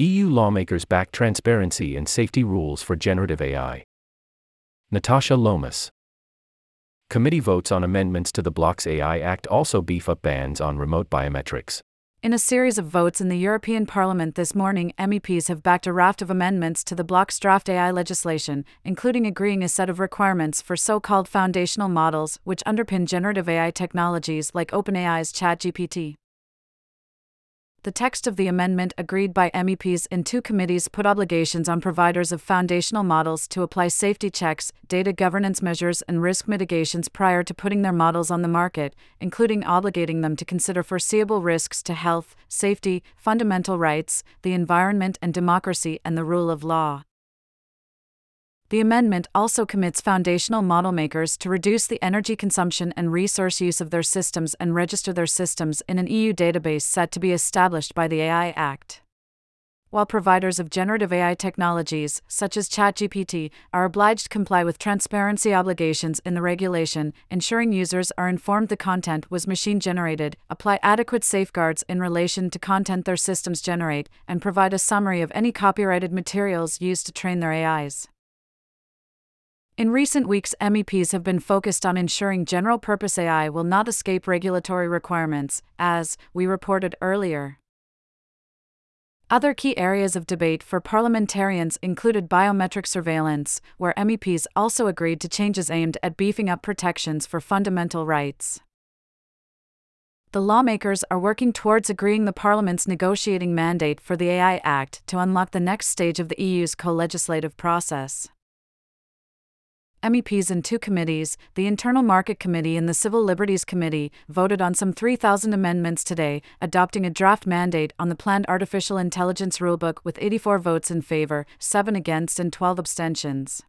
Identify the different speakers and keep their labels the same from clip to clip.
Speaker 1: EU lawmakers back transparency and safety rules for generative AI. Natasha Lomas. Committee votes on amendments to the Bloc's AI Act also beef up bans on remote biometrics.
Speaker 2: In a series of votes in the European Parliament this morning, MEPs have backed a raft of amendments to the bloc's draft AI legislation, including agreeing a set of requirements for so called foundational models, which underpin generative AI technologies like OpenAI's ChatGPT. The text of the amendment agreed by MEPs in two committees put obligations on providers of foundational models to apply safety checks, data governance measures, and risk mitigations prior to putting their models on the market, including obligating them to consider foreseeable risks to health, safety, fundamental rights, the environment and democracy, and the rule of law. The amendment also commits foundational model makers to reduce the energy consumption and resource use of their systems and register their systems in an EU database set to be established by the AI Act. While providers of generative AI technologies, such as ChatGPT, are obliged to comply with transparency obligations in the regulation, ensuring users are informed the content was machine generated, apply adequate safeguards in relation to content their systems generate, and provide a summary of any copyrighted materials used to train their AIs. In recent weeks, MEPs have been focused on ensuring general purpose AI will not escape regulatory requirements, as we reported earlier. Other key areas of debate for parliamentarians included biometric surveillance, where MEPs also agreed to changes aimed at beefing up protections for fundamental rights. The lawmakers are working towards agreeing the Parliament's negotiating mandate for the AI Act to unlock the next stage of the EU's co legislative process. MEPs in two committees, the Internal Market Committee and the Civil Liberties Committee, voted on some 3,000 amendments today, adopting a draft mandate on the planned artificial intelligence rulebook with 84 votes in favor, 7 against, and 12 abstentions.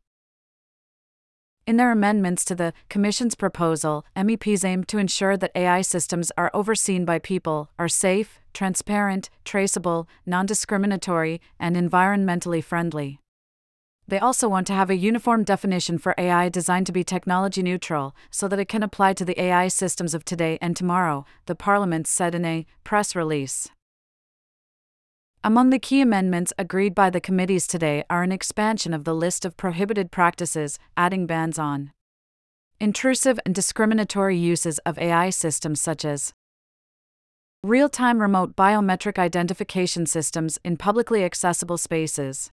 Speaker 2: In their amendments to the Commission's proposal, MEPs aim to ensure that AI systems are overseen by people, are safe, transparent, traceable, non discriminatory, and environmentally friendly. They also want to have a uniform definition for AI designed to be technology neutral, so that it can apply to the AI systems of today and tomorrow, the Parliament said in a press release. Among the key amendments agreed by the committees today are an expansion of the list of prohibited practices, adding bans on intrusive and discriminatory uses of AI systems such as real time remote biometric identification systems in publicly accessible spaces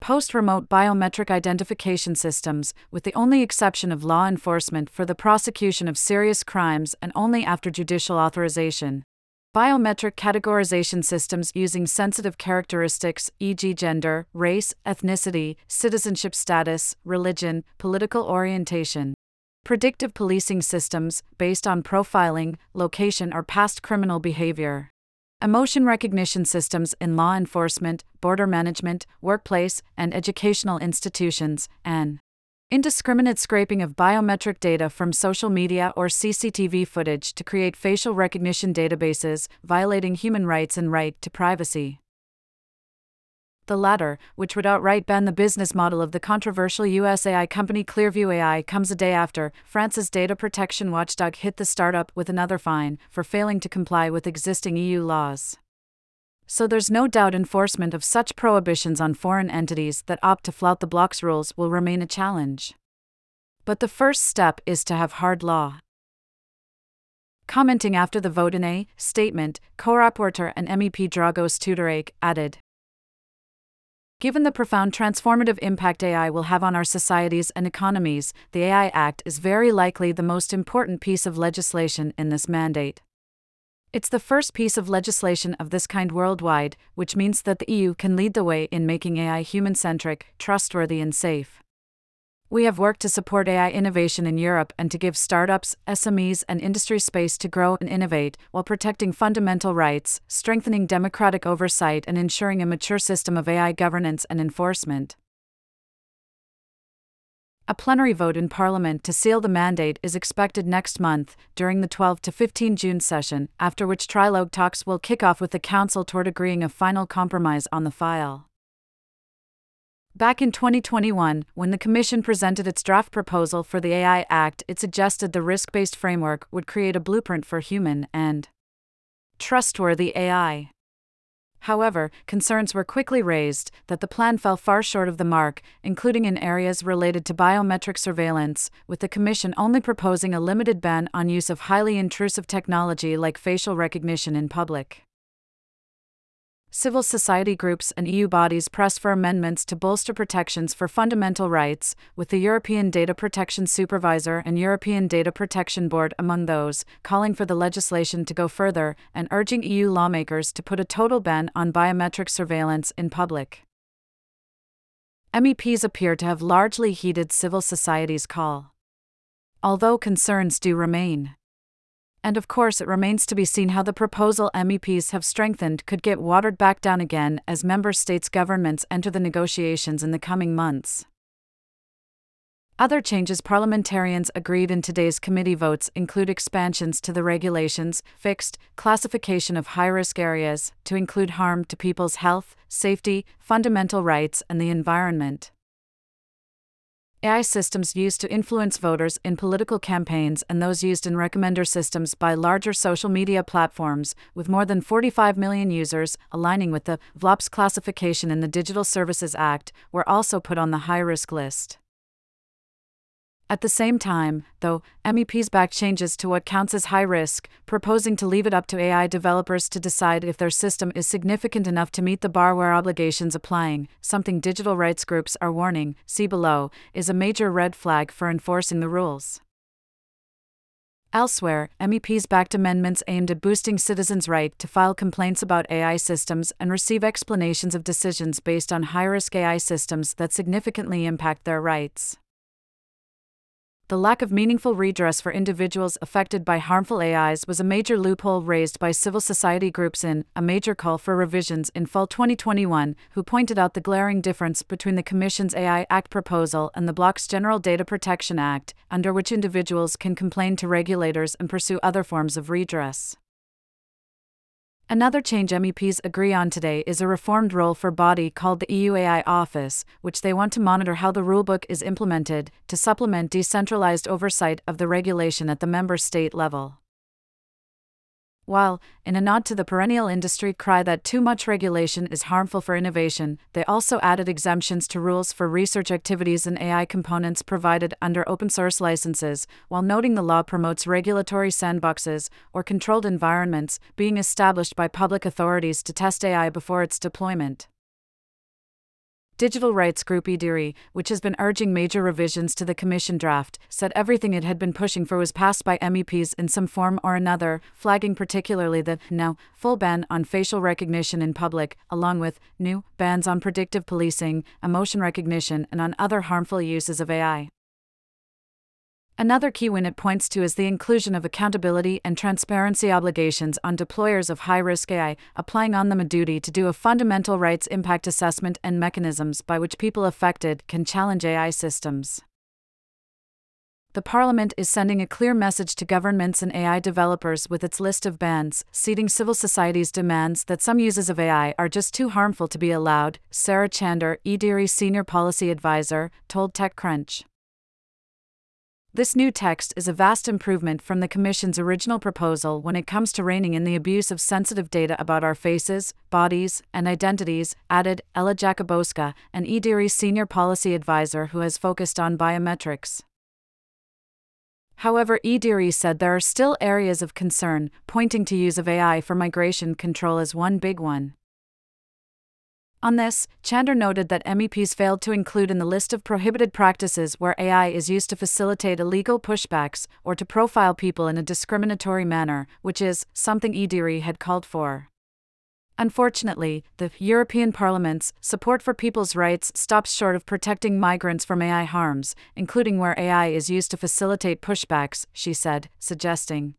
Speaker 2: post remote biometric identification systems, with the only exception of law enforcement for the prosecution of serious crimes and only after judicial authorization. Biometric categorization systems using sensitive characteristics, e.g., gender, race, ethnicity, citizenship status, religion, political orientation. Predictive policing systems, based on profiling, location, or past criminal behavior. Emotion recognition systems in law enforcement, border management, workplace, and educational institutions, and indiscriminate scraping of biometric data from social media or CCTV footage to create facial recognition databases, violating human rights and right to privacy the latter, which would outright ban the business model of the controversial US AI company Clearview AI, comes a day after France's data protection watchdog hit the startup with another fine for failing to comply with existing EU laws. So there's no doubt enforcement of such prohibitions on foreign entities that opt to flout the bloc's rules will remain a challenge. But the first step is to have hard law. Commenting after the vote in a statement, co-rapporteur and MEP Dragos Tudorache added, Given the profound transformative impact AI will have on our societies and economies, the AI Act is very likely the most important piece of legislation in this mandate. It's the first piece of legislation of this kind worldwide, which means that the EU can lead the way in making AI human centric, trustworthy, and safe. We have worked to support AI innovation in Europe and to give startups, SMEs, and industry space to grow and innovate, while protecting fundamental rights, strengthening democratic oversight, and ensuring a mature system of AI governance and enforcement. A plenary vote in Parliament to seal the mandate is expected next month, during the 12 to 15 June session, after which trilogue talks will kick off with the Council toward agreeing a final compromise on the file. Back in 2021, when the Commission presented its draft proposal for the AI Act, it suggested the risk based framework would create a blueprint for human and trustworthy AI. However, concerns were quickly raised that the plan fell far short of the mark, including in areas related to biometric surveillance, with the Commission only proposing a limited ban on use of highly intrusive technology like facial recognition in public. Civil society groups and EU bodies press for amendments to bolster protections for fundamental rights, with the European Data Protection Supervisor and European Data Protection Board among those, calling for the legislation to go further and urging EU lawmakers to put a total ban on biometric surveillance in public. MEPs appear to have largely heeded civil society's call. Although concerns do remain and of course it remains to be seen how the proposal MEPs have strengthened could get watered back down again as member states' governments enter the negotiations in the coming months. Other changes parliamentarians agreed in today's committee votes include expansions to the regulations, fixed classification of high risk areas to include harm to people's health, safety, fundamental rights, and the environment. AI systems used to influence voters in political campaigns and those used in recommender systems by larger social media platforms, with more than 45 million users, aligning with the VLOPS classification in the Digital Services Act, were also put on the high risk list. At the same time, though, MEPs back changes to what counts as high risk, proposing to leave it up to AI developers to decide if their system is significant enough to meet the bar where obligations applying, something digital rights groups are warning, see below, is a major red flag for enforcing the rules. Elsewhere, MEPs backed amendments aimed at boosting citizens' right to file complaints about AI systems and receive explanations of decisions based on high risk AI systems that significantly impact their rights the lack of meaningful redress for individuals affected by harmful AIs was a major loophole raised by civil society groups in a major call for revisions in fall 2021, who pointed out the glaring difference between the Commission's AI Act proposal and the bloc's General Data Protection Act, under which individuals can complain to regulators and pursue other forms of redress. Another change MEPs agree on today is a reformed role for body called the EU AI Office, which they want to monitor how the rulebook is implemented to supplement decentralized oversight of the regulation at the member state level while, in a nod to the perennial industry cry that too much regulation is harmful for innovation, they also added exemptions to rules for research activities and AI components provided under open source licenses, while noting the law promotes regulatory sandboxes, or controlled environments, being established by public authorities to test AI before its deployment. Digital rights group EDRI, which has been urging major revisions to the Commission draft, said everything it had been pushing for was passed by MEPs in some form or another, flagging particularly the now full ban on facial recognition in public, along with new bans on predictive policing, emotion recognition, and on other harmful uses of AI. Another key win it points to is the inclusion of accountability and transparency obligations on deployers of high risk AI, applying on them a duty to do a fundamental rights impact assessment and mechanisms by which people affected can challenge AI systems. The Parliament is sending a clear message to governments and AI developers with its list of bans, ceding civil society's demands that some uses of AI are just too harmful to be allowed, Sarah Chander, EDRI Senior Policy Advisor, told TechCrunch. This new text is a vast improvement from the Commission's original proposal when it comes to reining in the abuse of sensitive data about our faces, bodies, and identities, added Ella Jakubowska, an EDRI senior policy advisor who has focused on biometrics. However, EDRI said there are still areas of concern, pointing to use of AI for migration control as one big one. On this, Chander noted that MEPs failed to include in the list of prohibited practices where AI is used to facilitate illegal pushbacks or to profile people in a discriminatory manner, which is something EDRI had called for. Unfortunately, the European Parliament's support for people's rights stops short of protecting migrants from AI harms, including where AI is used to facilitate pushbacks, she said, suggesting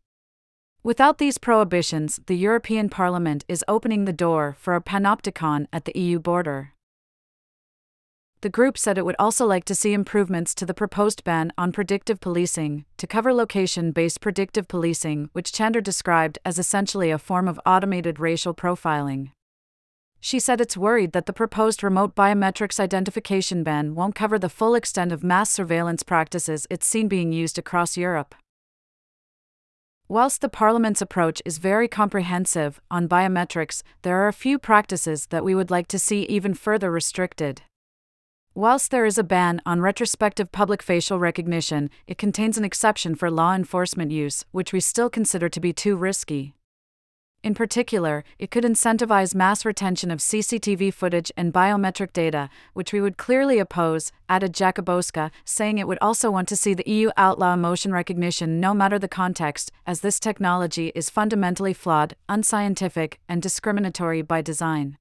Speaker 2: Without these prohibitions, the European Parliament is opening the door for a panopticon at the EU border. The group said it would also like to see improvements to the proposed ban on predictive policing, to cover location based predictive policing, which Chander described as essentially a form of automated racial profiling. She said it's worried that the proposed remote biometrics identification ban won't cover the full extent of mass surveillance practices it's seen being used across Europe. Whilst the Parliament's approach is very comprehensive on biometrics, there are a few practices that we would like to see even further restricted. Whilst there is a ban on retrospective public facial recognition, it contains an exception for law enforcement use, which we still consider to be too risky. In particular, it could incentivize mass retention of CCTV footage and biometric data, which we would clearly oppose, added Jakubowska, saying it would also want to see the EU outlaw emotion recognition no matter the context, as this technology is fundamentally flawed, unscientific, and discriminatory by design.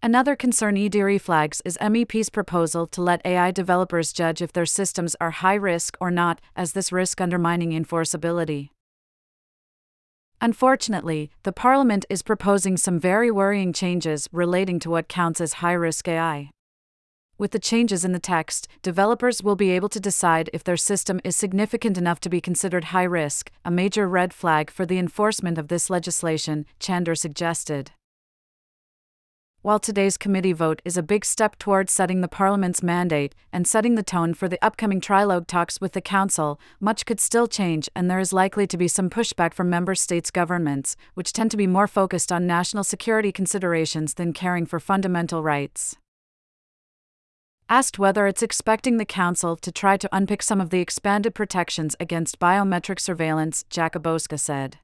Speaker 2: Another concern EDRI flags is MEP's proposal to let AI developers judge if their systems are high risk or not, as this risk undermining enforceability. Unfortunately, the Parliament is proposing some very worrying changes relating to what counts as high risk AI. With the changes in the text, developers will be able to decide if their system is significant enough to be considered high risk, a major red flag for the enforcement of this legislation, Chander suggested. While today's committee vote is a big step towards setting the Parliament's mandate and setting the tone for the upcoming trilogue talks with the Council, much could still change and there is likely to be some pushback from Member States' governments, which tend to be more focused on national security considerations than caring for fundamental rights. Asked whether it's expecting the Council to try to unpick some of the expanded protections against biometric surveillance, Jakubowska said.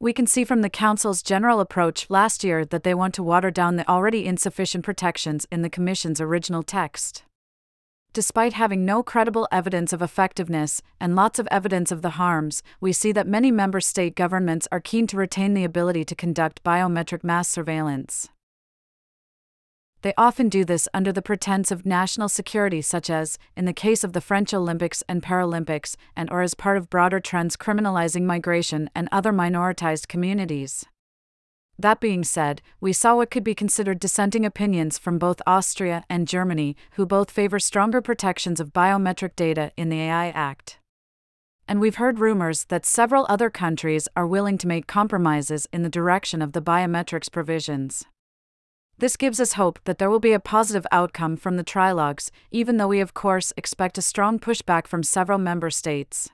Speaker 2: We can see from the Council's general approach last year that they want to water down the already insufficient protections in the Commission's original text. Despite having no credible evidence of effectiveness and lots of evidence of the harms, we see that many member state governments are keen to retain the ability to conduct biometric mass surveillance. They often do this under the pretense of national security, such as, in the case of the French Olympics and Paralympics, and or as part of broader trends criminalizing migration and other minoritized communities. That being said, we saw what could be considered dissenting opinions from both Austria and Germany, who both favor stronger protections of biometric data in the AI Act. And we've heard rumors that several other countries are willing to make compromises in the direction of the biometrics provisions. This gives us hope that there will be a positive outcome from the trilogues, even though we, of course, expect a strong pushback from several member states.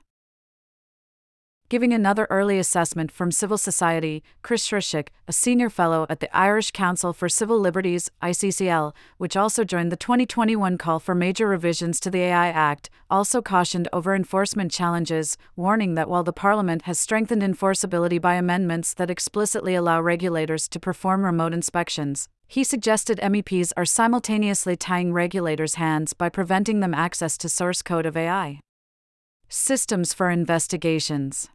Speaker 2: Giving another early assessment from civil society, Kris Shrishak, a senior fellow at the Irish Council for Civil Liberties, ICCL, which also joined the 2021 call for major revisions to the AI Act, also cautioned over enforcement challenges, warning that while the Parliament has strengthened enforceability by amendments that explicitly allow regulators to perform remote inspections, he suggested MEPs are simultaneously tying regulators' hands by preventing them access to source code of AI. Systems for investigations.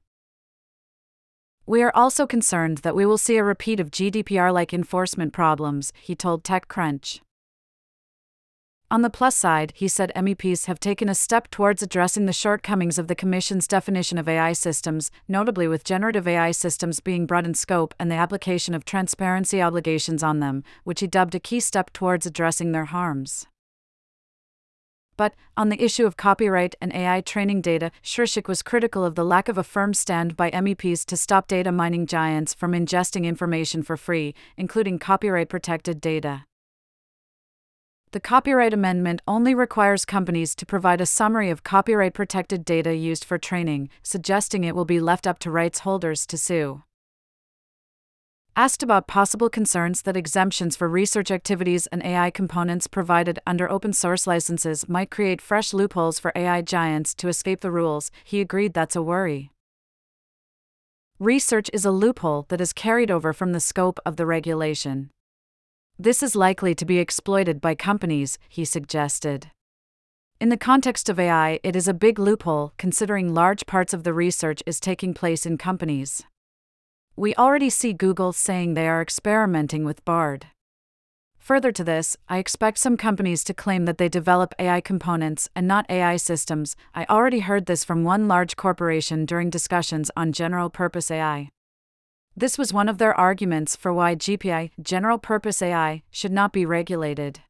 Speaker 2: We are also concerned that we will see a repeat of GDPR like enforcement problems, he told TechCrunch. On the plus side, he said MEPs have taken a step towards addressing the shortcomings of the Commission's definition of AI systems, notably with generative AI systems being broad in scope and the application of transparency obligations on them, which he dubbed a key step towards addressing their harms. But, on the issue of copyright and AI training data, Shrishak was critical of the lack of a firm stand by MEPs to stop data mining giants from ingesting information for free, including copyright protected data. The Copyright Amendment only requires companies to provide a summary of copyright protected data used for training, suggesting it will be left up to rights holders to sue. Asked about possible concerns that exemptions for research activities and AI components provided under open source licenses might create fresh loopholes for AI giants to escape the rules, he agreed that's a worry. Research is a loophole that is carried over from the scope of the regulation. This is likely to be exploited by companies, he suggested. In the context of AI, it is a big loophole, considering large parts of the research is taking place in companies. We already see Google saying they are experimenting with Bard. Further to this, I expect some companies to claim that they develop AI components and not AI systems. I already heard this from one large corporation during discussions on general purpose AI. This was one of their arguments for why GPI, general purpose AI, should not be regulated.